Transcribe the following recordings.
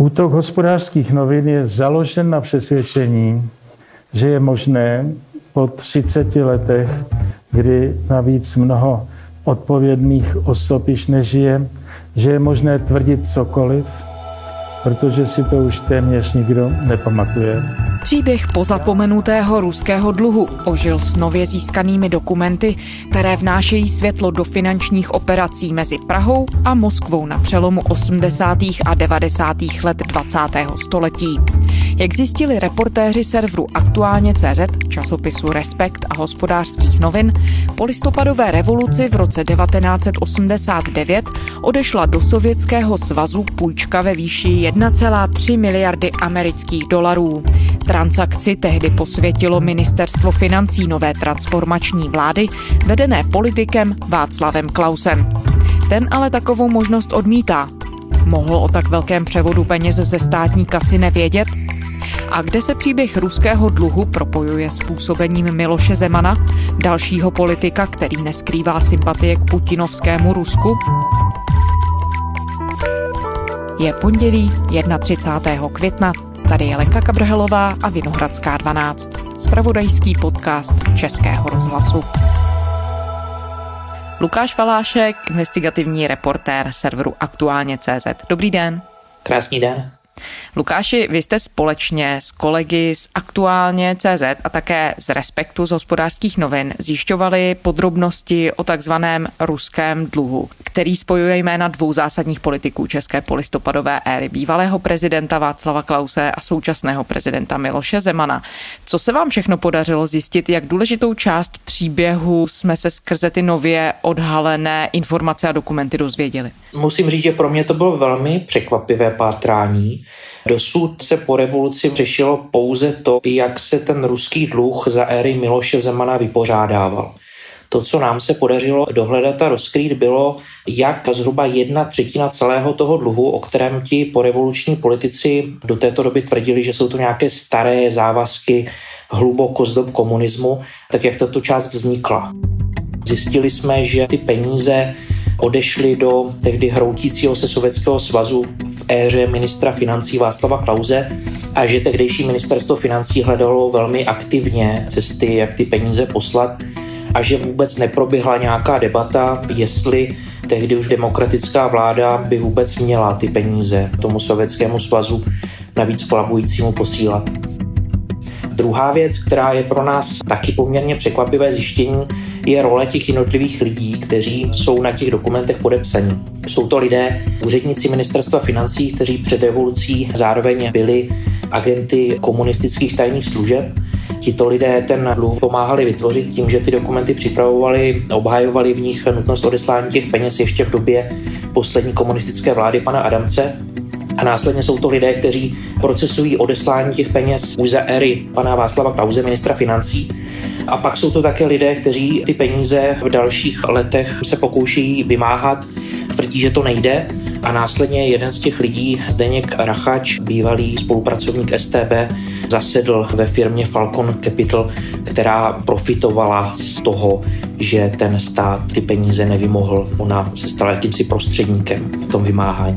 Útok hospodářských novin je založen na přesvědčení, že je možné po 30 letech, kdy navíc mnoho odpovědných osob již nežije, že je možné tvrdit cokoliv, protože si to už téměř nikdo nepamatuje. Příběh pozapomenutého ruského dluhu ožil s nově získanými dokumenty, které vnášejí světlo do finančních operací mezi Prahou a Moskvou na přelomu 80. a 90. let 20. století. Jak zjistili reportéři serveru Aktuálně CZ, časopisu Respekt a hospodářských novin, po listopadové revoluci v roce 1989 odešla do Sovětského svazu půjčka ve výši 1,3 miliardy amerických dolarů. Transakci tehdy posvětilo ministerstvo financí nové transformační vlády, vedené politikem Václavem Klausem. Ten ale takovou možnost odmítá. Mohl o tak velkém převodu peněz ze státní kasy nevědět? A kde se příběh ruského dluhu propojuje s působením Miloše Zemana, dalšího politika, který neskrývá sympatie k putinovskému Rusku? Je pondělí 31. května. Tady je Lenka Kabrhelová a Vinohradská 12. Spravodajský podcast Českého rozhlasu. Lukáš Valášek, investigativní reportér serveru Aktuálně CZ. Dobrý den. Krásný den. Lukáši, vy jste společně s kolegy z Aktuálně CZ a také z Respektu z hospodářských novin zjišťovali podrobnosti o takzvaném ruském dluhu, který spojuje jména dvou zásadních politiků české polistopadové éry, bývalého prezidenta Václava Klause a současného prezidenta Miloše Zemana. Co se vám všechno podařilo zjistit, jak důležitou část příběhu jsme se skrze ty nově odhalené informace a dokumenty dozvěděli? Musím říct, že pro mě to bylo velmi překvapivé pátrání. Dosud se po revoluci řešilo pouze to, jak se ten ruský dluh za éry Miloše Zemana vypořádával. To, co nám se podařilo dohledat a rozkrýt, bylo, jak zhruba jedna třetina celého toho dluhu, o kterém ti porevoluční politici do této doby tvrdili, že jsou to nějaké staré závazky hluboko z dob komunismu, tak jak tato část vznikla. Zjistili jsme, že ty peníze odešly do tehdy hroutícího se Sovětského svazu v éře ministra financí Václava Klauze a že tehdejší ministerstvo financí hledalo velmi aktivně cesty, jak ty peníze poslat a že vůbec neproběhla nějaká debata, jestli tehdy už demokratická vláda by vůbec měla ty peníze tomu Sovětskému svazu navíc kolabujícímu posílat. Druhá věc, která je pro nás taky poměrně překvapivé zjištění, je role těch jednotlivých lidí, kteří jsou na těch dokumentech podepsaní. Jsou to lidé, úředníci ministerstva financí, kteří před revolucí zároveň byli agenty komunistických tajných služeb. Tito lidé ten dluh pomáhali vytvořit tím, že ty dokumenty připravovali, obhajovali v nich nutnost odeslání těch peněz ještě v době poslední komunistické vlády pana Adamce. A následně jsou to lidé, kteří procesují odeslání těch peněz už za éry pana Václava Klauze, ministra financí. A pak jsou to také lidé, kteří ty peníze v dalších letech se pokoušejí vymáhat, tvrdí, že to nejde. A následně jeden z těch lidí, Zdeněk Rachač, bývalý spolupracovník STB, zasedl ve firmě Falcon Capital, která profitovala z toho, že ten stát ty peníze nevymohl. Ona se stala jakýmsi prostředníkem v tom vymáhání.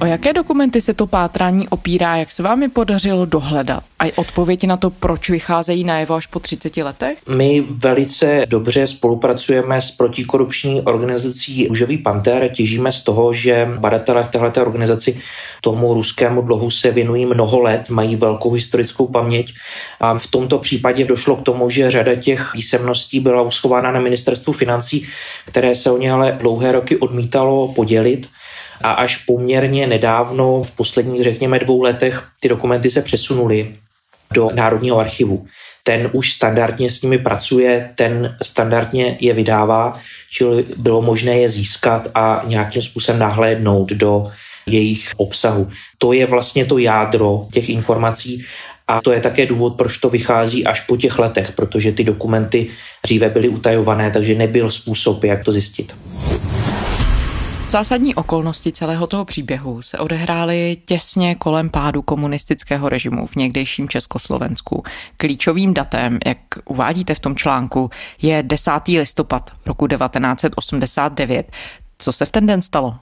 O jaké dokumenty se to pátrání opírá, jak se vám je podařilo dohledat? A odpověď na to, proč vycházejí najevo až po 30 letech? My velice dobře spolupracujeme s protikorupční organizací Růžový panter. Těžíme z toho, že badatelé v této organizaci tomu ruskému dluhu se věnují mnoho let, mají velkou historickou paměť a v tomto případě došlo k tomu, že řada těch písemností byla uschována na ministerstvu financí, které se o ně ale dlouhé roky odmítalo podělit a až poměrně nedávno, v posledních, řekněme, dvou letech, ty dokumenty se přesunuly do Národního archivu. Ten už standardně s nimi pracuje, ten standardně je vydává, čili bylo možné je získat a nějakým způsobem nahlédnout do jejich obsahu. To je vlastně to jádro těch informací a to je také důvod, proč to vychází až po těch letech, protože ty dokumenty dříve byly utajované, takže nebyl způsob, jak to zjistit. Zásadní okolnosti celého toho příběhu se odehrály těsně kolem pádu komunistického režimu v někdejším Československu. Klíčovým datem, jak uvádíte v tom článku, je 10. listopad roku 1989. Co se v ten den stalo?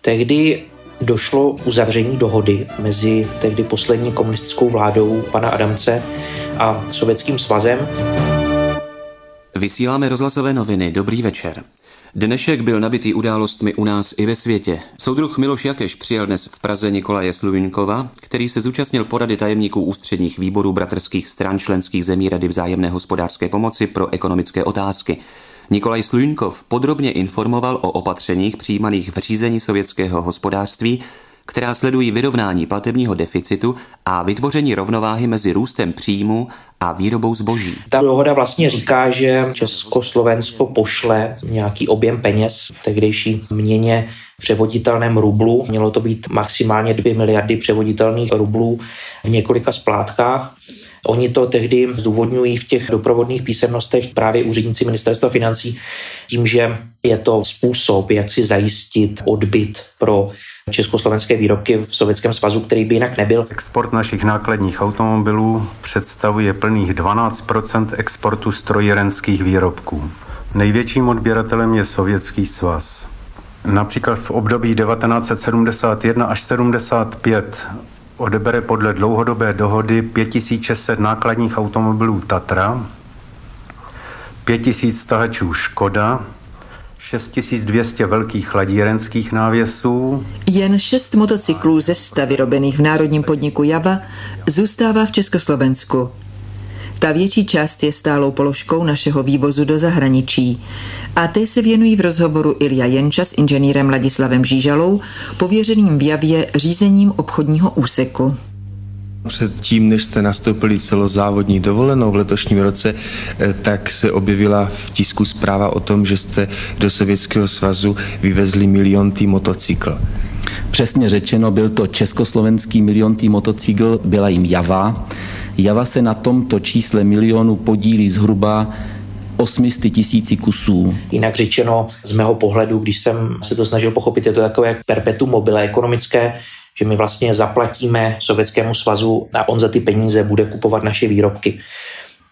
Tehdy došlo k uzavření dohody mezi tehdy poslední komunistickou vládou pana Adamce a Sovětským svazem. Vysíláme rozhlasové noviny. Dobrý večer. Dnešek byl nabitý událostmi u nás i ve světě. Soudruh Miloš Jakeš přijal dnes v Praze Nikolaje Sluvinkova, který se zúčastnil porady tajemníků ústředních výborů bratrských stran členských zemí Rady vzájemné hospodářské pomoci pro ekonomické otázky. Nikolaj Sluňkov podrobně informoval o opatřeních přijímaných v řízení sovětského hospodářství která sledují vyrovnání platebního deficitu a vytvoření rovnováhy mezi růstem příjmu a výrobou zboží. Ta dohoda vlastně říká, že Československo pošle nějaký objem peněz v tehdejší měně převoditelném rublu. Mělo to být maximálně 2 miliardy převoditelných rublů v několika splátkách. Oni to tehdy zdůvodňují v těch doprovodných písemnostech právě úředníci ministerstva financí tím, že je to způsob, jak si zajistit odbyt pro československé výrobky v Sovětském svazu, který by jinak nebyl. Export našich nákladních automobilů představuje plných 12% exportu strojírenských výrobků. Největším odběratelem je Sovětský svaz. Například v období 1971 až 75 odebere podle dlouhodobé dohody 5600 nákladních automobilů Tatra, 5000 stahačů Škoda, 6200 velkých chladírenských návěsů. Jen šest motocyklů ze sta vyrobených v národním podniku Java zůstává v Československu. Ta větší část je stálou položkou našeho vývozu do zahraničí. A ty se věnují v rozhovoru Ilja Jenča s inženýrem Ladislavem Žížalou, pověřeným v Javě řízením obchodního úseku. Předtím, než jste nastoupili celozávodní dovolenou v letošním roce, eh, tak se objevila v tisku zpráva o tom, že jste do Sovětského svazu vyvezli miliontý motocykl. Přesně řečeno, byl to československý miliontý motocykl, byla jim Java. Java se na tomto čísle milionu podílí zhruba 800 tisíci kusů. Jinak řečeno, z mého pohledu, když jsem se to snažil pochopit, je to takové perpetuum mobile ekonomické, že my vlastně zaplatíme Sovětskému svazu a on za ty peníze bude kupovat naše výrobky.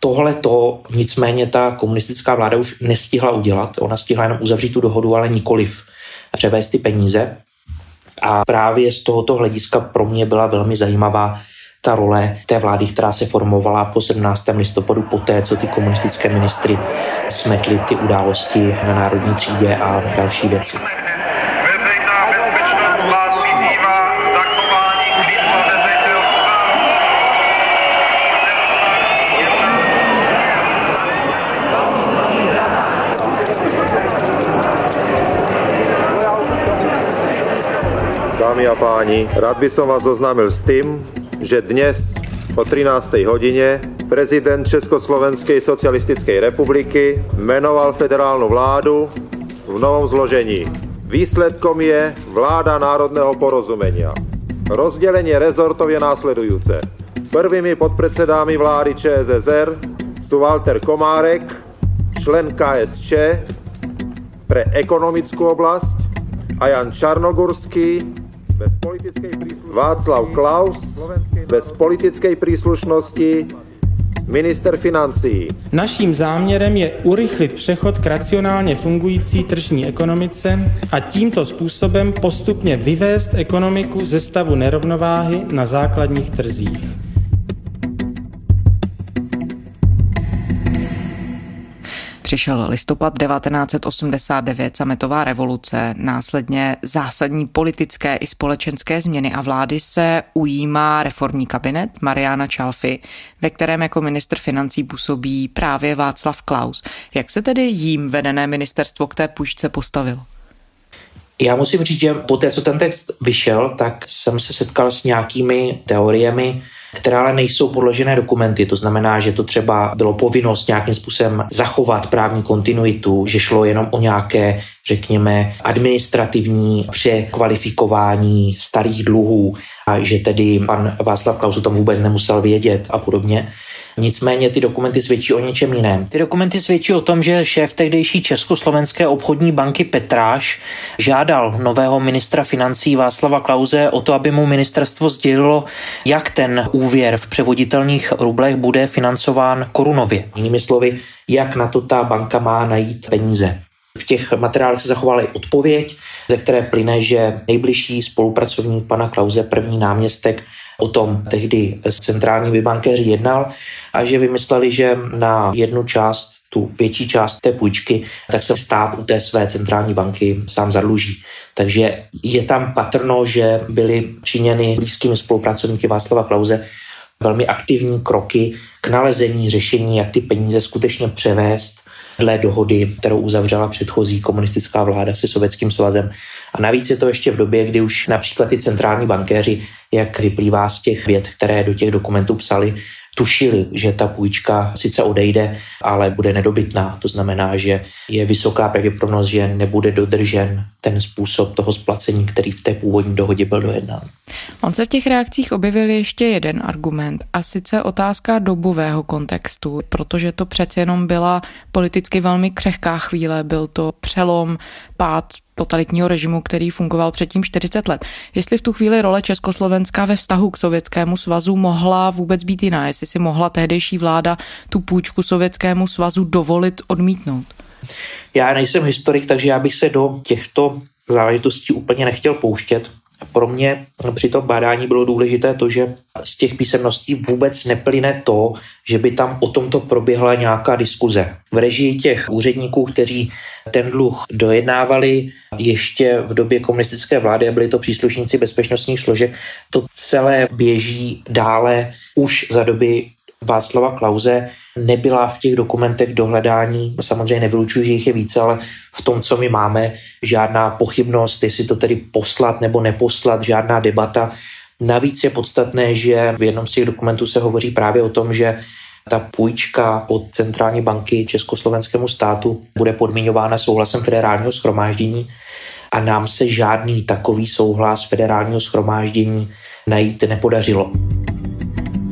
Tohle to nicméně ta komunistická vláda už nestihla udělat. Ona stihla jenom uzavřít tu dohodu, ale nikoliv převést ty peníze. A právě z tohoto hlediska pro mě byla velmi zajímavá ta role té vlády, která se formovala po 17. listopadu poté, co ty komunistické ministry smetly ty události na národní třídě a další věci. Dámy a páni, rád by som vás oznámil s tým, že dnes o 13. hodine prezident Československej socialistickej republiky menoval federálnu vládu v novom zložení. Výsledkom je vláda národného porozumenia. Rozdelenie rezortov je následujúce. Prvými podpredsedami vlády ČSSR sú Walter Komárek, člen KSČ pre ekonomickú oblasť a Jan Čarnogurský, Václav Klaus bez politickej príslušnosti minister financí. Naším záměrem je urychlit přechod k racionálně fungující tržní ekonomice a tímto způsobem postupně vyvést ekonomiku ze stavu nerovnováhy na základních trzích. Přišel listopad 1989, sametová revoluce, následně zásadní politické i společenské změny a vlády se ujímá reformní kabinet Mariana Čalfy, ve kterém jako ministr financí působí právě Václav Klaus. Jak se tedy jím vedené ministerstvo k té půjčce postavilo? Já musím říct, že po té, co ten text vyšel, tak jsem se setkal s nějakými teoriemi, které ale nejsou podložené dokumenty. To znamená, že to třeba bylo povinnost nějakým způsobem zachovat právní kontinuitu, že šlo jenom o nějaké, řekněme, administrativní překvalifikování starých dluhů a že tedy pan Václav Klaus o tom vůbec nemusel vědět a podobně. Nicméně ty dokumenty svědčí o něčem jiném. Ty dokumenty svědčí o tom, že šéf tehdejší Československé obchodní banky Petráš žádal nového ministra financí Václava Klauze o to, aby mu ministerstvo sdělilo, jak ten úvěr v převoditelných rublech bude financován korunově. Jinými slovy, jak na to ta banka má najít peníze. V těch materiálech se zachovala i odpověď, ze které plyne, že nejbližší spolupracovník pana Klauze, první náměstek, o tom tehdy s centrálními bankéři jednal a že vymysleli, že na jednu část tu větší část té půjčky, tak se stát u té své centrální banky sám zadluží. Takže je tam patrno, že byly činěny blízkými spolupracovníky Václava Klauze velmi aktivní kroky k nalezení řešení, jak ty peníze skutečně převést dle dohody, kterou uzavřela předchozí komunistická vláda se Sovětským svazem. A navíc je to ještě v době, kdy už například ty centrální bankéři, jak vyplývá z těch věd, které do těch dokumentů psali, tušili, že ta půjčka sice odejde, ale bude nedobytná. To znamená, že je vysoká pravděpodobnost, že nebude dodržen ten způsob toho splacení, který v té původní dohodě byl dojednán. On se v těch reakcích objevil ještě jeden argument a sice otázka dobového kontextu, protože to přece jenom byla politicky velmi křehká chvíle, byl to přelom, pád totalitního režimu, který fungoval předtím 40 let. Jestli v tu chvíli role Československa ve vztahu k Sovětskému svazu mohla vůbec být jiná, jestli si mohla tehdejší vláda tu půjčku Sovětskému svazu dovolit odmítnout? Já nejsem historik, takže já bych se do těchto záležitostí úplně nechtěl pouštět. Pro mě při tom bádání bylo důležité to, že z těch písemností vůbec neplyne to, že by tam o tomto proběhla nějaká diskuze. V režii těch úředníků, kteří ten dluh dojednávali ještě v době komunistické vlády a byli to příslušníci bezpečnostních složek, to celé běží dále už za doby Václava Klauze nebyla v těch dokumentech dohledání, samozřejmě nevylučuju, že jich je více, ale v tom, co my máme, žádná pochybnost, jestli to tedy poslat nebo neposlat, žádná debata. Navíc je podstatné, že v jednom z těch dokumentů se hovoří právě o tom, že ta půjčka od centrální banky Československému státu bude podmiňována souhlasem federálního schromáždění a nám se žádný takový souhlas federálního schromáždění najít nepodařilo.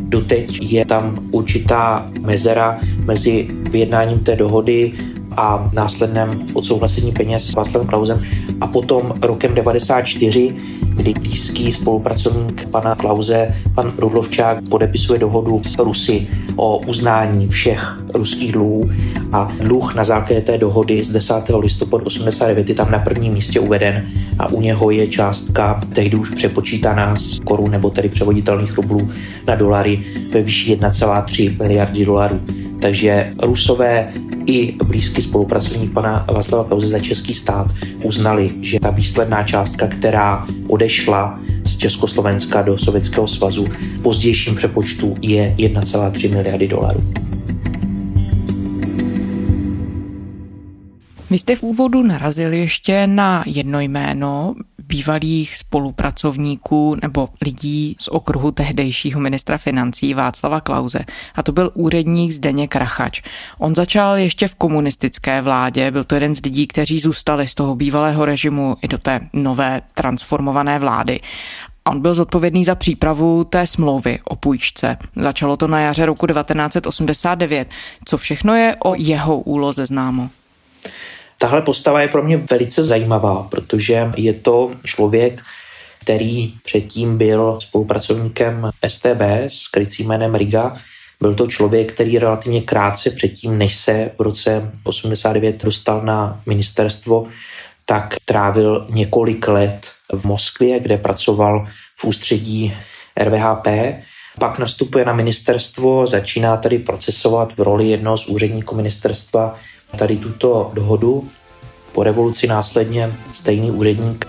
Doteď je tam určitá mezera mezi vyjednáním té dohody a následném odsouhlasení peněz s Václavem Klausem a potom rokem 94, kdy blízký spolupracovník pana Klauze, pan Rudlovčák, podepisuje dohodu s Rusy o uznání všech ruských dluhů a dluh na základě té dohody z 10. listopadu 89 je tam na prvním místě uveden a u něho je částka tehdy už přepočítaná z korun nebo tedy převoditelných rublů na dolary ve výši 1,3 miliardy dolarů. Takže Rusové i blízký spolupracovník pana Václava Klauze za český stát uznali, že ta výsledná částka, která odešla z Československa do Sovětského svazu v pozdějším přepočtu je 1,3 miliardy dolarů. Vy jste v úvodu narazil ještě na jedno jméno bývalých spolupracovníků nebo lidí z okruhu tehdejšího ministra financí Václava Klauze. A to byl úředník Zdeněk Rachač. On začal ještě v komunistické vládě, byl to jeden z lidí, kteří zůstali z toho bývalého režimu i do té nové transformované vlády. On byl zodpovědný za přípravu té smlouvy o půjčce. Začalo to na jaře roku 1989. Co všechno je o jeho úloze známo? Tahle postava je pro mě velice zajímavá, protože je to člověk, který předtím byl spolupracovníkem STB s krycím jménem Riga. Byl to člověk, který relativně krátce předtím, než se v roce 89 dostal na ministerstvo, tak trávil několik let v Moskvě, kde pracoval v ústředí RVHP. Pak nastupuje na ministerstvo, začíná tady procesovat v roli jednoho z úředníků ministerstva tady tuto dohodu. Po revoluci následně stejný úředník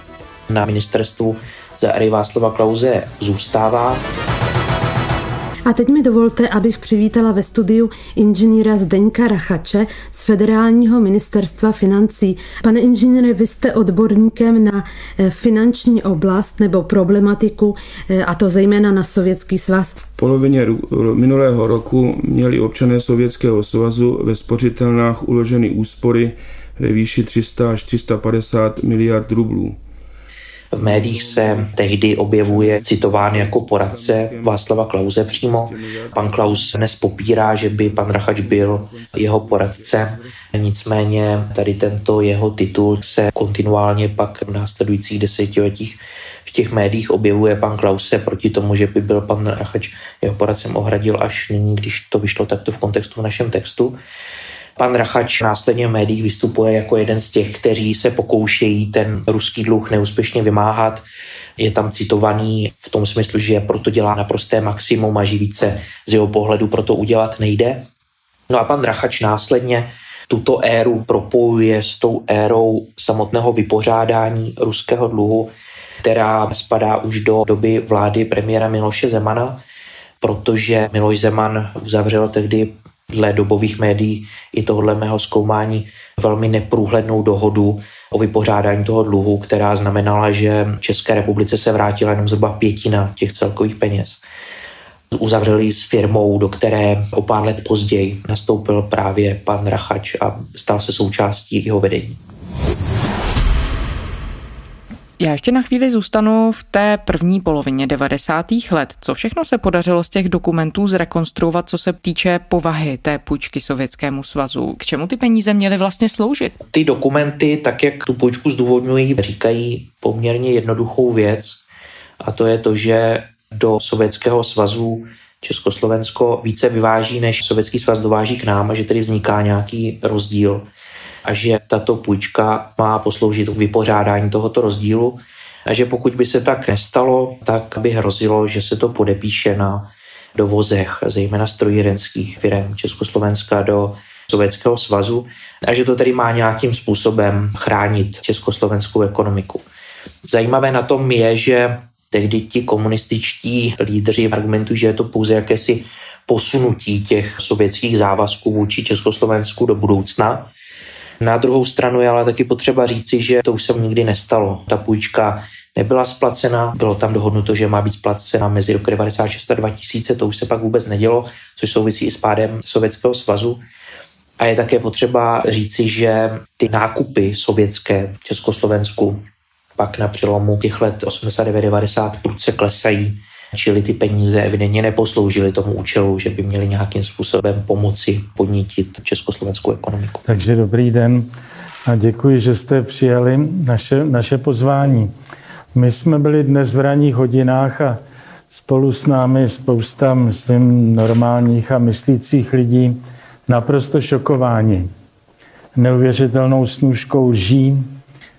na ministerstvu za ery Václava Klauze zůstává. A teď mi dovolte, abych přivítala ve studiu inženýra Zdeňka Rachače z Federálního ministerstva financí. Pane inženýre, vy jste odborníkem na eh, finanční oblast nebo problematiku, eh, a to zejména na Sovětský svaz. V polovině minulého roku měli občané Sovětského svazu ve spořitelnách uloženy úspory ve výši 300 až 350 miliard rublů. V médiích se tehdy objevuje citován jako poradce Václava Klauze přímo. Pan Klaus dnes popírá, že by pan Rachač byl jeho poradce. Nicméně tady tento jeho titul se kontinuálně pak v následujících desetiletích v těch médiích objevuje pan Klause proti tomu, že by byl pan Rachač jeho poradcem ohradil až nyní, když to vyšlo takto v kontextu v našem textu. Pan Rachač následně v médiích vystupuje jako jeden z těch, kteří se pokoušejí ten ruský dluh neúspěšně vymáhat. Je tam citovaný v tom smyslu, že proto dělá naprosté maximum a že více z jeho pohledu proto udělat nejde. No a pan Rachač následně tuto éru propojuje s tou érou samotného vypořádání ruského dluhu, která spadá už do doby vlády premiéra Miloše Zemana, protože Miloš Zeman uzavřel tehdy dle dobových médií i tohle mého zkoumání velmi neprůhlednou dohodu o vypořádání toho dluhu, která znamenala, že České republice se vrátila jenom zhruba pětina těch celkových peněz. Uzavřeli s firmou, do které o pár let později nastoupil právě pan Rachač a stal se součástí jeho vedení. Já ještě na chvíli zůstanu v té první polovině 90. let. Co všechno se podařilo z těch dokumentů zrekonstruovat, co se týče povahy té půjčky Sovětskému svazu? K čemu ty peníze měly vlastně sloužit? Ty dokumenty, tak jak tu půjčku zdůvodňují, říkají poměrně jednoduchou věc a to je to, že do Sovětského svazu Československo více vyváží, než Sovětský svaz dováží k nám a že tedy vzniká nějaký rozdíl a že tato půjčka má posloužit k vypořádání tohoto rozdílu a že pokud by se tak nestalo, tak by hrozilo, že se to podepíše na dovozech, zejména strojírenských firm Československa do Sovětského svazu a že to tedy má nějakým způsobem chránit československou ekonomiku. Zajímavé na tom je, že tehdy ti komunističtí lídři argumentují, že je to pouze jakési posunutí těch sovětských závazků vůči Československu do budoucna, na druhou stranu je ale taky potřeba říci, že to už se nikdy nestalo. Ta půjčka nebyla splacena, bylo tam dohodnuto, že má být splacena mezi roky 96 a 2000, to už se pak vůbec nedělo, což souvisí i s pádem Sovětského svazu. A je také potřeba říci, že ty nákupy sovětské v Československu pak na přelomu těch let 89-90 prudce klesají Čili ty peníze evidentně neposloužily tomu účelu, že by měly nějakým způsobem pomoci podnítit československou ekonomiku. Takže dobrý den a děkuji, že jste přijali naše, naše pozvání. My jsme byli dnes v ranních hodinách a spolu s námi spousta, myslím, normálních a myslících lidí naprosto šokováni neuvěřitelnou snůžkou lží.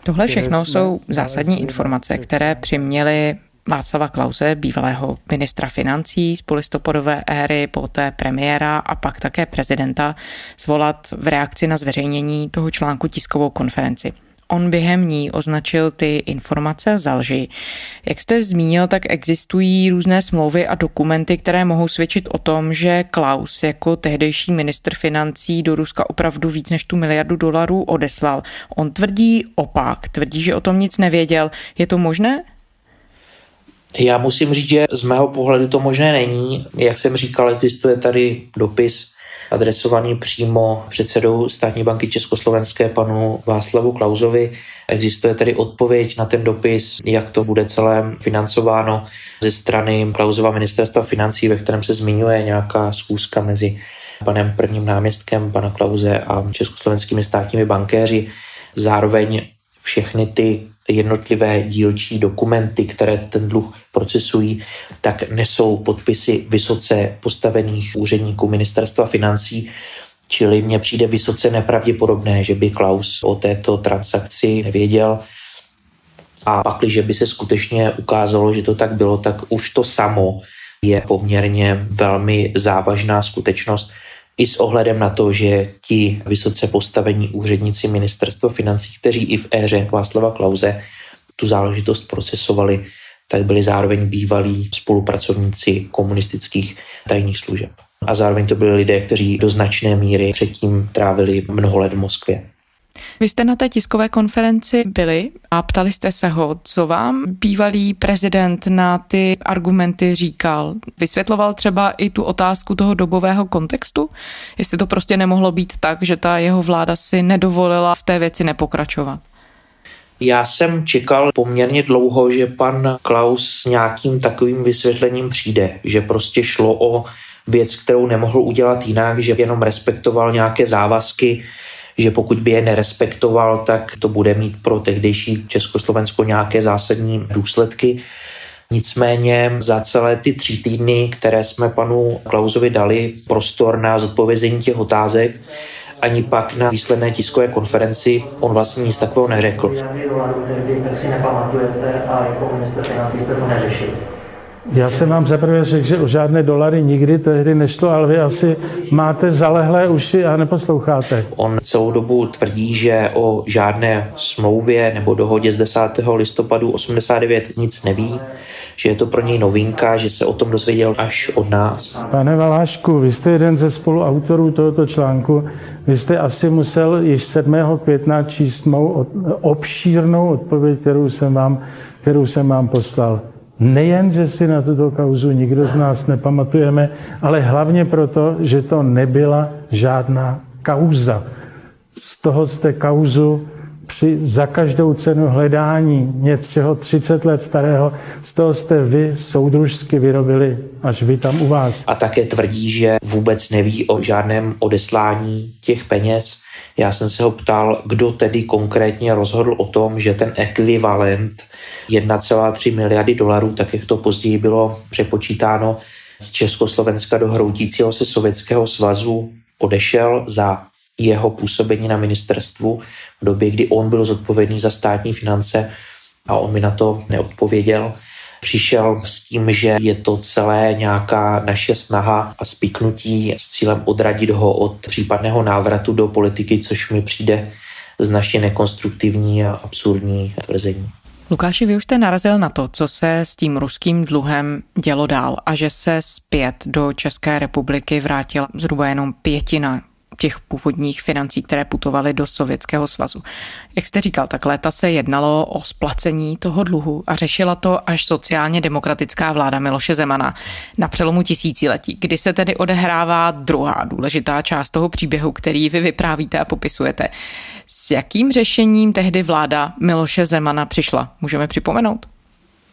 Tohle všechno jsou zásadní informace, které přiměly Václava Klause, bývalého ministra financí z polistopadové éry, poté premiéra a pak také prezidenta, zvolat v reakci na zveřejnění toho článku tiskovou konferenci. On během ní označil ty informace za lži. Jak jste zmínil, tak existují různé smlouvy a dokumenty, které mohou svědčit o tom, že Klaus jako tehdejší ministr financí do Ruska opravdu víc než tu miliardu dolarů odeslal. On tvrdí opak, tvrdí, že o tom nic nevěděl. Je to možné? Já musím říct, že z mého pohledu to možné není. Jak jsem říkal, existuje tady dopis adresovaný přímo předsedou státní banky Československé panu Václavu Klauzovi. Existuje tedy odpověď na ten dopis, jak to bude celé financováno ze strany Klauzova ministerstva financí, ve kterém se zmiňuje nějaká schůzka mezi panem prvním náměstkem pana Klauze a československými státními bankéři. Zároveň všechny ty jednotlivé dílčí dokumenty, které ten dluh procesují, tak nesou podpisy vysoce postavených úředníků ministerstva financí, Čili mně přijde vysoce nepravděpodobné, že by Klaus o této transakci nevěděl. A pak, když by se skutečně ukázalo, že to tak bylo, tak už to samo je poměrně velmi závažná skutečnost, i s ohledem na to, že ti vysoce postavení úředníci ministerstva financí, kteří i v éře Václava Klauze tu záležitost procesovali, tak byli zároveň bývalí spolupracovníci komunistických tajných služeb. A zároveň to byli lidé, kteří do značné míry předtím trávili mnoho let v Moskvě. Vy jste na té tiskové konferenci byli a ptali jste se ho, co vám bývalý prezident na ty argumenty říkal. Vysvětloval třeba i tu otázku toho dobového kontextu? Jestli to prostě nemohlo být tak, že ta jeho vláda si nedovolila v té věci nepokračovat? Já jsem čekal poměrně dlouho, že pan Klaus s nějakým takovým vysvětlením přijde, že prostě šlo o věc, kterou nemohl udělat jinak, že jenom respektoval nějaké závazky, že pokud by je nerespektoval, tak to bude mít pro tehdejší Československo nějaké zásadní důsledky. Nicméně za celé ty tři týdny, které jsme panu Klausovi dali prostor na zodpovězení těch otázek ani pak na výsledné tiskové konferenci on vlastně nic takového neřekl. Jsem vám zaprvé řekl, že o žádné dolary nikdy tehdy nešlo, ale vy asi máte zalehlé uši a neposloucháte. On celou dobu tvrdí, že o žádné smlouvě nebo dohodě z 10. listopadu 89 nic neví, že je to pro něj novinka, že se o tom dozvěděl až od nás. Pane Valášku, vy jste jeden ze spoluautorů tohoto článku. Vy jste asi musel již 7. května číst mou obšírnou odpověď, kterou jsem vám, kterou jsem vám poslal. Nejen, že si na tuto kauzu nikdo z nás nepamatujeme, ale hlavně proto, že to nebyla žádná kauza. Z toho jste kauzu při za každou cenu hledání něčeho 30 let starého, z toho jste vy soudružsky vyrobili až vy tam u vás. A také tvrdí, že vůbec neví o žádném odeslání těch peněz. Já jsem se ho ptal, kdo tedy konkrétně rozhodl o tom, že ten ekvivalent 1,3 miliardy dolarů, tak jak to později bylo přepočítáno z Československa do hroutícího se Sovětského svazu, odešel za jeho působení na ministerstvu v době, kdy on byl zodpovědný za státní finance a on mi na to neodpověděl. Přišel s tím, že je to celé nějaká naše snaha a spiknutí s cílem odradit ho od případného návratu do politiky, což mi přijde značně nekonstruktivní a absurdní tvrzení. Lukáši, vy už jste narazil na to, co se s tím ruským dluhem dělo dál a že se zpět do České republiky vrátila zhruba jenom pětina těch původních financí, které putovaly do Sovětského svazu. Jak jste říkal, tak léta se jednalo o splacení toho dluhu a řešila to až sociálně demokratická vláda Miloše Zemana na přelomu tisíciletí, kdy se tedy odehrává druhá důležitá část toho příběhu, který vy vyprávíte a popisujete. S jakým řešením tehdy vláda Miloše Zemana přišla? Můžeme připomenout?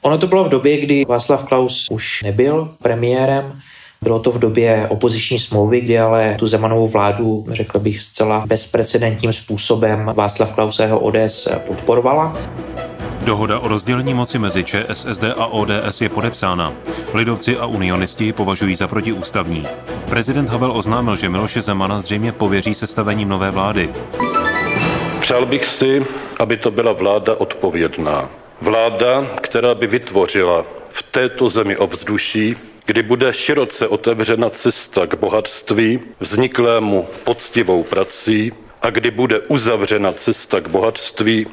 Ono to bylo v době, kdy Václav Klaus už nebyl premiérem, bylo to v době opoziční smlouvy, kdy ale tu Zemanovou vládu, řekl bych, zcela bezprecedentním způsobem Václav Klaus a jeho ODS podporovala. Dohoda o rozdělení moci mezi ČSSD a ODS je podepsána. Lidovci a unionisti ji považují za protiústavní. Prezident Havel oznámil, že Miloše Zemana zřejmě pověří sestavením nové vlády. Přál bych si, aby to byla vláda odpovědná. Vláda, která by vytvořila v této zemi ovzduší, kdy bude široce otevřena cesta k bohatství, vzniklému poctivou prací a kdy bude uzavřena cesta k bohatství,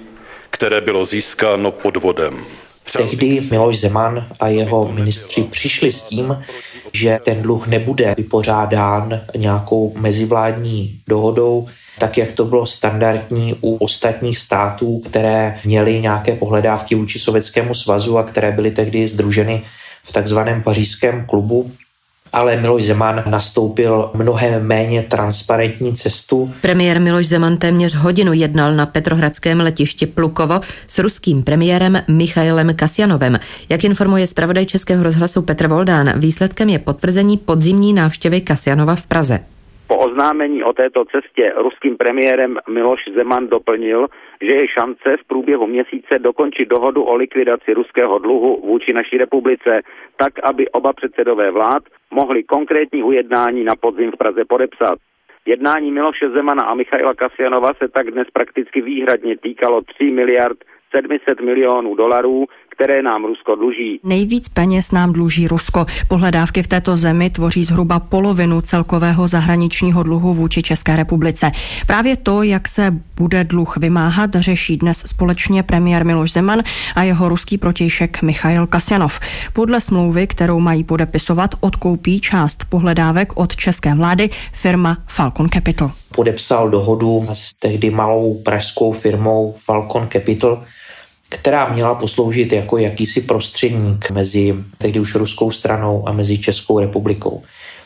které bylo získáno podvodem. Tehdy Miloš Zeman a jeho ministři přišli s tím, že ten dluh nebude vypořádán nějakou mezivládní dohodou, tak jak to bylo standardní u ostatních států, které měly nějaké pohledávky vůči Sovětskému svazu a které byly tehdy združeny v takzvaném pařížském klubu, ale Miloš Zeman nastoupil mnohem méně transparentní cestu. Premiér Miloš Zeman téměř hodinu jednal na Petrohradském letišti Plukovo s ruským premiérem Michailem Kasjanovem. Jak informuje zpravodaj Českého rozhlasu Petr Voldán, výsledkem je potvrzení podzimní návštěvy Kasjanova v Praze. Po oznámení o této cestě ruským premiérem Miloš Zeman doplnil, že je šance v průběhu měsíce dokončit dohodu o likvidaci ruského dluhu vůči naší republice, tak aby oba předsedové vlád mohli konkrétní ujednání na podzim v Praze podepsat. Jednání Miloše Zemana a Michaila Kasianova se tak dnes prakticky výhradně týkalo 3 miliard 700 milionů dolarů, které nám Rusko dluží. Nejvíc peněz nám dluží Rusko. Pohledávky v této zemi tvoří zhruba polovinu celkového zahraničního dluhu vůči České republice. Právě to, jak se bude dluh vymáhat, řeší dnes společně premiér Miloš Zeman a jeho ruský protějšek Michail Kasjanov. Podle smlouvy, kterou mají podepisovat, odkoupí část pohledávek od české vlády firma Falcon Capital. Podepsal dohodu s tehdy malou pražskou firmou Falcon Capital, která měla posloužit jako jakýsi prostředník mezi tehdy už ruskou stranou a mezi Českou republikou.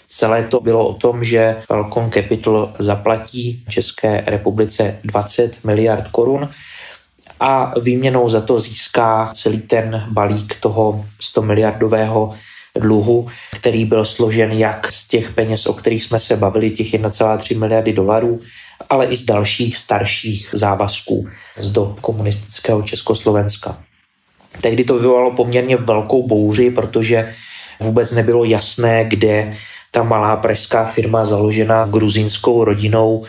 Celé to bylo o tom, že Falcon Capital zaplatí České republice 20 miliard korun a výměnou za to získá celý ten balík toho 100 miliardového dluhu, který byl složen jak z těch peněz, o kterých jsme se bavili, těch 1,3 miliardy dolarů, ale i z dalších starších závazků z do komunistického Československa. Tehdy to vyvolalo poměrně velkou bouři, protože vůbec nebylo jasné, kde ta malá pražská firma založená gruzínskou rodinou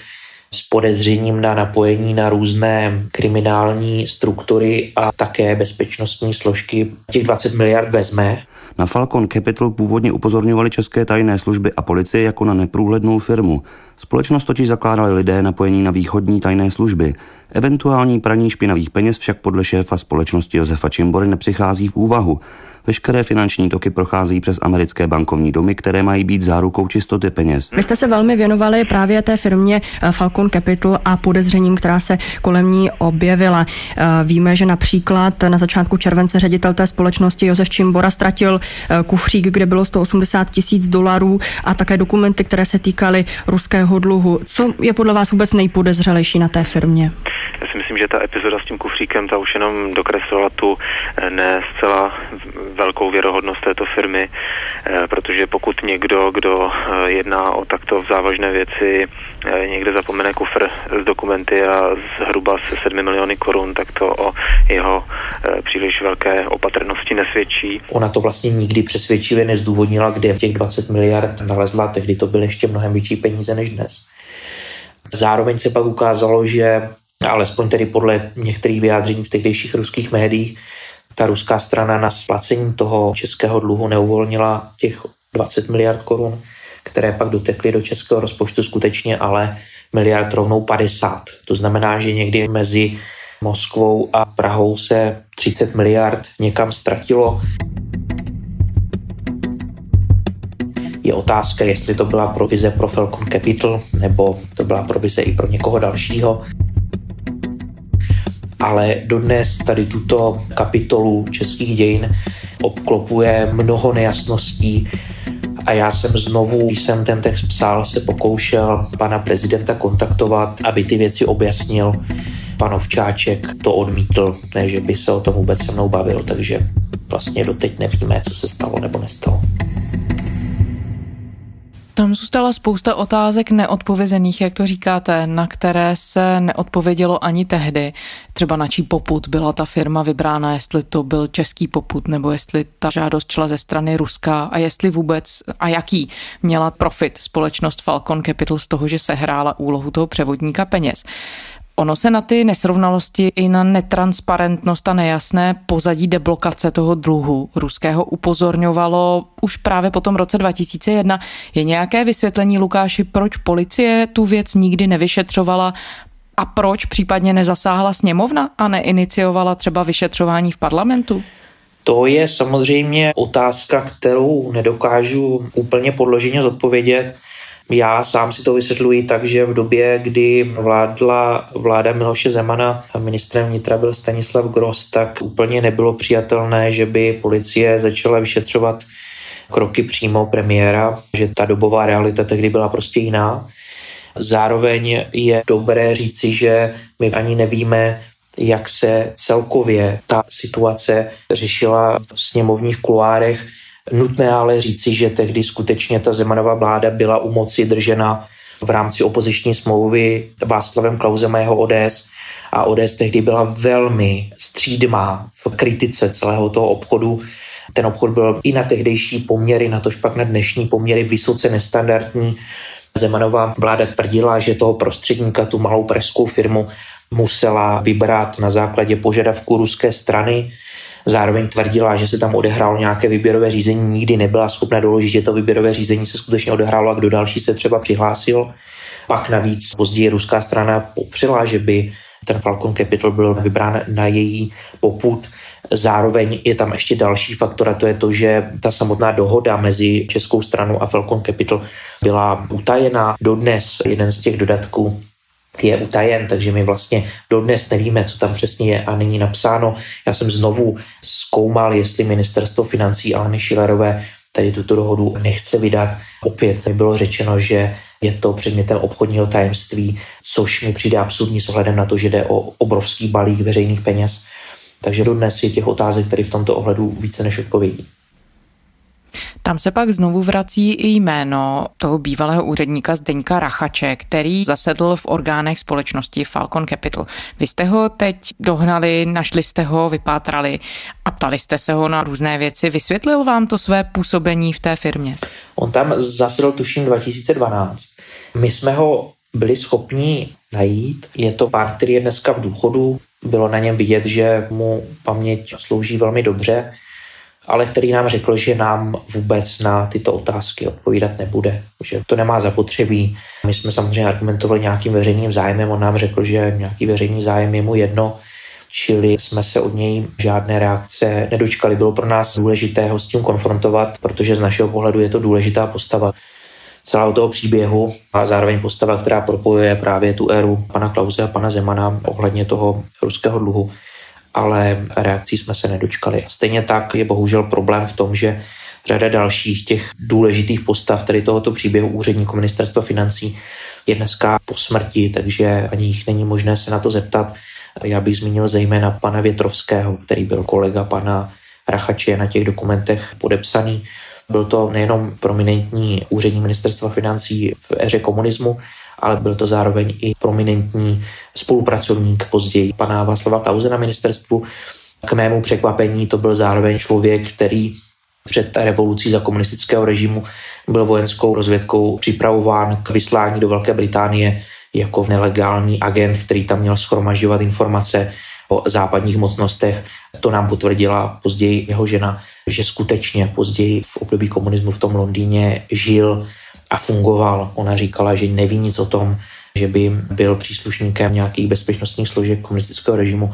s podezřením na napojení na různé kriminální struktury a také bezpečnostní složky těch 20 miliard vezme. Na Falcon Capital původně upozorňovali české tajné služby a policie jako na neprůhlednou firmu. Společnost totiž zakládali lidé napojení na východní tajné služby. Eventuální praní špinavých peněz však podle šéfa společnosti Josefa Čimbory nepřichází v úvahu. Veškeré finanční toky procházejí přes americké bankovní domy, které mají být zárukou čistoty peněz. Vy jste se velmi věnovali právě té firmě eh, Falcon Capital a podezřením, která se kolem ní objevila. Eh, víme, že například na začátku července ředitel té společnosti Josef Čimbora ztratil eh, kufřík, kde bylo 180 tisíc dolarů a také dokumenty, které se týkaly ruského dluhu. Co je podle vás vůbec nejpodezřelejší na té firmě? Já si myslím, že ta epizoda s tím kufříkem, ta už jenom dokreslila tu ne zcela velkou věrohodnost této firmy, eh, protože pokud někdo, kdo eh, jedná o takto závažné věci, eh, někde zapomene kufr s dokumenty a zhruba se 7 miliony korun, tak to o jeho příliš velké opatrnosti nesvědčí. Ona to vlastně nikdy přesvědčivě nezdůvodnila, kde v těch 20 miliard nalezla, tehdy to byly ještě mnohem větší peníze než dnes. Zároveň se pak ukázalo, že alespoň tedy podle některých vyjádření v tehdejších ruských médiích, ta ruská strana na splacení toho českého dluhu neuvolnila těch 20 miliard korun, které pak dotekly do českého rozpočtu skutečně, ale miliard rovnou 50. To znamená, že někdy mezi Moskvou a Prahou se 30 miliard někam ztratilo. Je otázka, jestli to byla provize pro Falcon Capital, nebo to byla provize i pro někoho dalšího ale dodnes tady tuto kapitolu českých dějin obklopuje mnoho nejasností a já jsem znovu, když jsem ten text psal, se pokoušel pana prezidenta kontaktovat, aby ty věci objasnil. Pan Ovčáček to odmítl, ne, že by se o tom vůbec se mnou bavil, takže vlastně doteď nevíme, co se stalo nebo nestalo. Tam zůstala spousta otázek neodpovězených, jak to říkáte, na které se neodpovědělo ani tehdy. Třeba na čí poput byla ta firma vybrána, jestli to byl český poput, nebo jestli ta žádost šla ze strany Ruska a jestli vůbec a jaký měla profit společnost Falcon Capital z toho, že se hrála úlohu toho převodníka peněz. Ono se na ty nesrovnalosti i na netransparentnost a nejasné pozadí deblokace toho dluhu ruského upozorňovalo už právě po tom roce 2001. Je nějaké vysvětlení, Lukáši, proč policie tu věc nikdy nevyšetřovala a proč případně nezasáhla sněmovna a neiniciovala třeba vyšetřování v parlamentu? To je samozřejmě otázka, kterou nedokážu úplně podloženě zodpovědět. Já sám si to vysvětluji tak, že v době, kdy vládla vláda Miloše Zemana a ministrem vnitra byl Stanislav Gross, tak úplně nebylo přijatelné, že by policie začala vyšetřovat kroky přímo premiéra, že ta dobová realita tehdy byla prostě jiná. Zároveň je dobré říci, že my ani nevíme, jak se celkově ta situace řešila v sněmovních kuloárech, Nutné ale říci, že tehdy skutečně ta Zemanová vláda byla u moci držena v rámci opoziční smlouvy Václavem Klausem a jeho ODS a ODS tehdy byla velmi střídmá v kritice celého toho obchodu. Ten obchod byl i na tehdejší poměry, na tož pak na dnešní poměry vysoce nestandardní. Zemanová vláda tvrdila, že toho prostředníka, tu malou pražskou firmu, musela vybrat na základě požadavku ruské strany. Zároveň tvrdila, že se tam odehrálo nějaké výběrové řízení, nikdy nebyla schopna doložit, že to výběrové řízení se skutečně odehrálo a kdo další se třeba přihlásil. Pak navíc později ruská strana popřela, že by ten Falcon Capital byl vybrán na její poput. Zároveň je tam ještě další faktor a to je to, že ta samotná dohoda mezi českou stranou a Falcon Capital byla utajená. Dodnes jeden z těch dodatků je utajen, takže my vlastně dodnes nevíme, co tam přesně je a není napsáno. Já jsem znovu zkoumal, jestli ministerstvo financí Aleny Šilerové tady tuto dohodu nechce vydat. Opět mi bylo řečeno, že je to předmětem obchodního tajemství, což mi přijde absurdní s ohledem na to, že jde o obrovský balík veřejných peněz. Takže dodnes je těch otázek tady v tomto ohledu více než odpovědí. Tam se pak znovu vrací i jméno toho bývalého úředníka Zdeňka Rachače, který zasedl v orgánech společnosti Falcon Capital. Vy jste ho teď dohnali, našli jste ho, vypátrali a ptali jste se ho na různé věci. Vysvětlil vám to své působení v té firmě? On tam zasedl tuším 2012. My jsme ho byli schopni najít. Je to pán, který je dneska v důchodu. Bylo na něm vidět, že mu paměť slouží velmi dobře, ale který nám řekl, že nám vůbec na tyto otázky odpovídat nebude, že to nemá zapotřebí. My jsme samozřejmě argumentovali nějakým veřejným zájmem, on nám řekl, že nějaký veřejný zájem je mu jedno, čili jsme se od něj žádné reakce nedočkali. Bylo pro nás důležité ho s tím konfrontovat, protože z našeho pohledu je to důležitá postava celého toho příběhu a zároveň postava, která propojuje právě tu éru pana Klauze a pana Zemana ohledně toho ruského dluhu ale reakcí jsme se nedočkali. Stejně tak je bohužel problém v tom, že řada dalších těch důležitých postav tady tohoto příběhu úředníků ministerstva financí je dneska po smrti, takže ani jich není možné se na to zeptat. Já bych zmínil zejména pana Větrovského, který byl kolega pana Rachače na těch dokumentech podepsaný. Byl to nejenom prominentní úřední ministerstva financí v éře komunismu, ale byl to zároveň i prominentní spolupracovník později pana Václava Klauze na ministerstvu. K mému překvapení to byl zároveň člověk, který před revolucí za komunistického režimu byl vojenskou rozvědkou připravován k vyslání do Velké Británie jako nelegální agent, který tam měl schromažďovat informace o západních mocnostech. To nám potvrdila později jeho žena, že skutečně později v období komunismu v tom Londýně žil a fungoval. Ona říkala, že neví nic o tom, že by byl příslušníkem nějakých bezpečnostních složek komunistického režimu,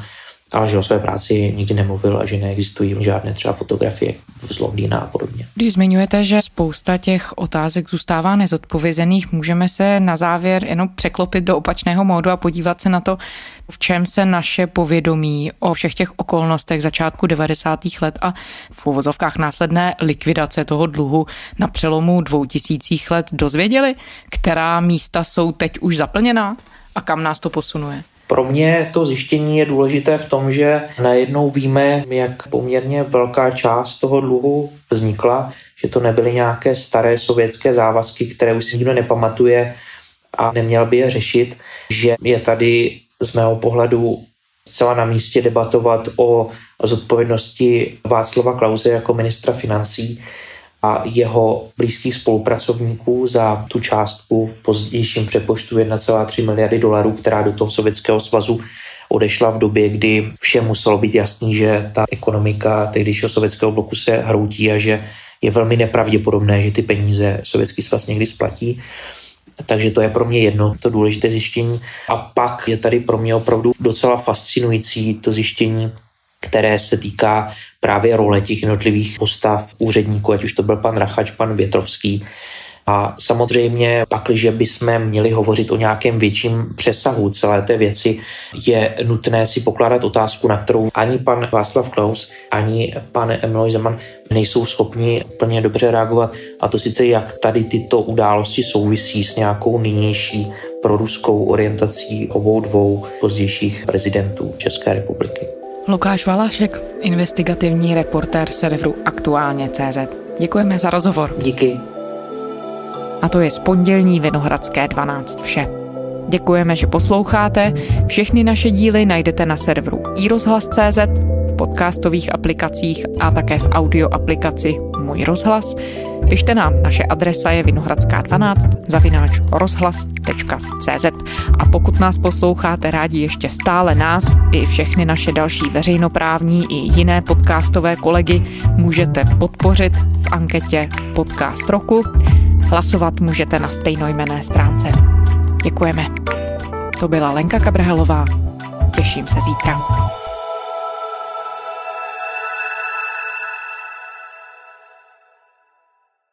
ale že o své práci nikdy nemluvil a že neexistují žádné třeba fotografie z Londýna a podobně. Když zmiňujete, že spousta těch otázek zůstává nezodpovězených, můžeme se na závěr jenom překlopit do opačného módu a podívat se na to, v čem se naše povědomí o všech těch okolnostech začátku 90. let a v uvozovkách následné likvidace toho dluhu na přelomu dvou tisících let dozvěděli, která místa jsou teď už zaplněná a kam nás to posunuje? Pro mě to zjištění je důležité v tom, že najednou víme, jak poměrně velká část toho dluhu vznikla, že to nebyly nějaké staré sovětské závazky, které už si nikdo nepamatuje a neměl by je řešit, že je tady z mého pohledu zcela na místě debatovat o zodpovědnosti Václava Klauze jako ministra financí a jeho blízkých spolupracovníků za tu částku v pozdějším přepočtu 1,3 miliardy dolarů, která do toho Sovětského svazu odešla v době, kdy všem muselo být jasný, že ta ekonomika tehdejšího sovětského bloku se hroutí a že je velmi nepravděpodobné, že ty peníze Sovětský svaz někdy splatí. Takže to je pro mě jedno, to důležité zjištění. A pak je tady pro mě opravdu docela fascinující to zjištění, které se týká právě role těch jednotlivých postav úředníků, ať už to byl pan Rachač, pan Větrovský. A samozřejmě, pakliže bychom měli hovořit o nějakém větším přesahu celé té věci, je nutné si pokládat otázku, na kterou ani pan Václav Klaus, ani pan Emil Zeman nejsou schopni úplně dobře reagovat. A to sice, jak tady tyto události souvisí s nějakou nynější proruskou orientací obou dvou pozdějších prezidentů České republiky. Lukáš Valášek, investigativní reportér serveru Aktuálně.cz. Děkujeme za rozhovor. Díky. A to je z pondělní Vinohradské 12 vše. Děkujeme, že posloucháte. Všechny naše díly najdete na serveru iRozhlas.cz, v podcastových aplikacích a také v audio aplikaci Můj rozhlas. Pište nám, naše adresa je vinohradská12 zavináč rozhlas.cz a pokud nás posloucháte rádi ještě stále nás i všechny naše další veřejnoprávní i jiné podcastové kolegy můžete podpořit v anketě Podcast roku. Hlasovat můžete na stejnojmené stránce. Děkujeme. To byla Lenka Kabrhelová. Těším se zítra.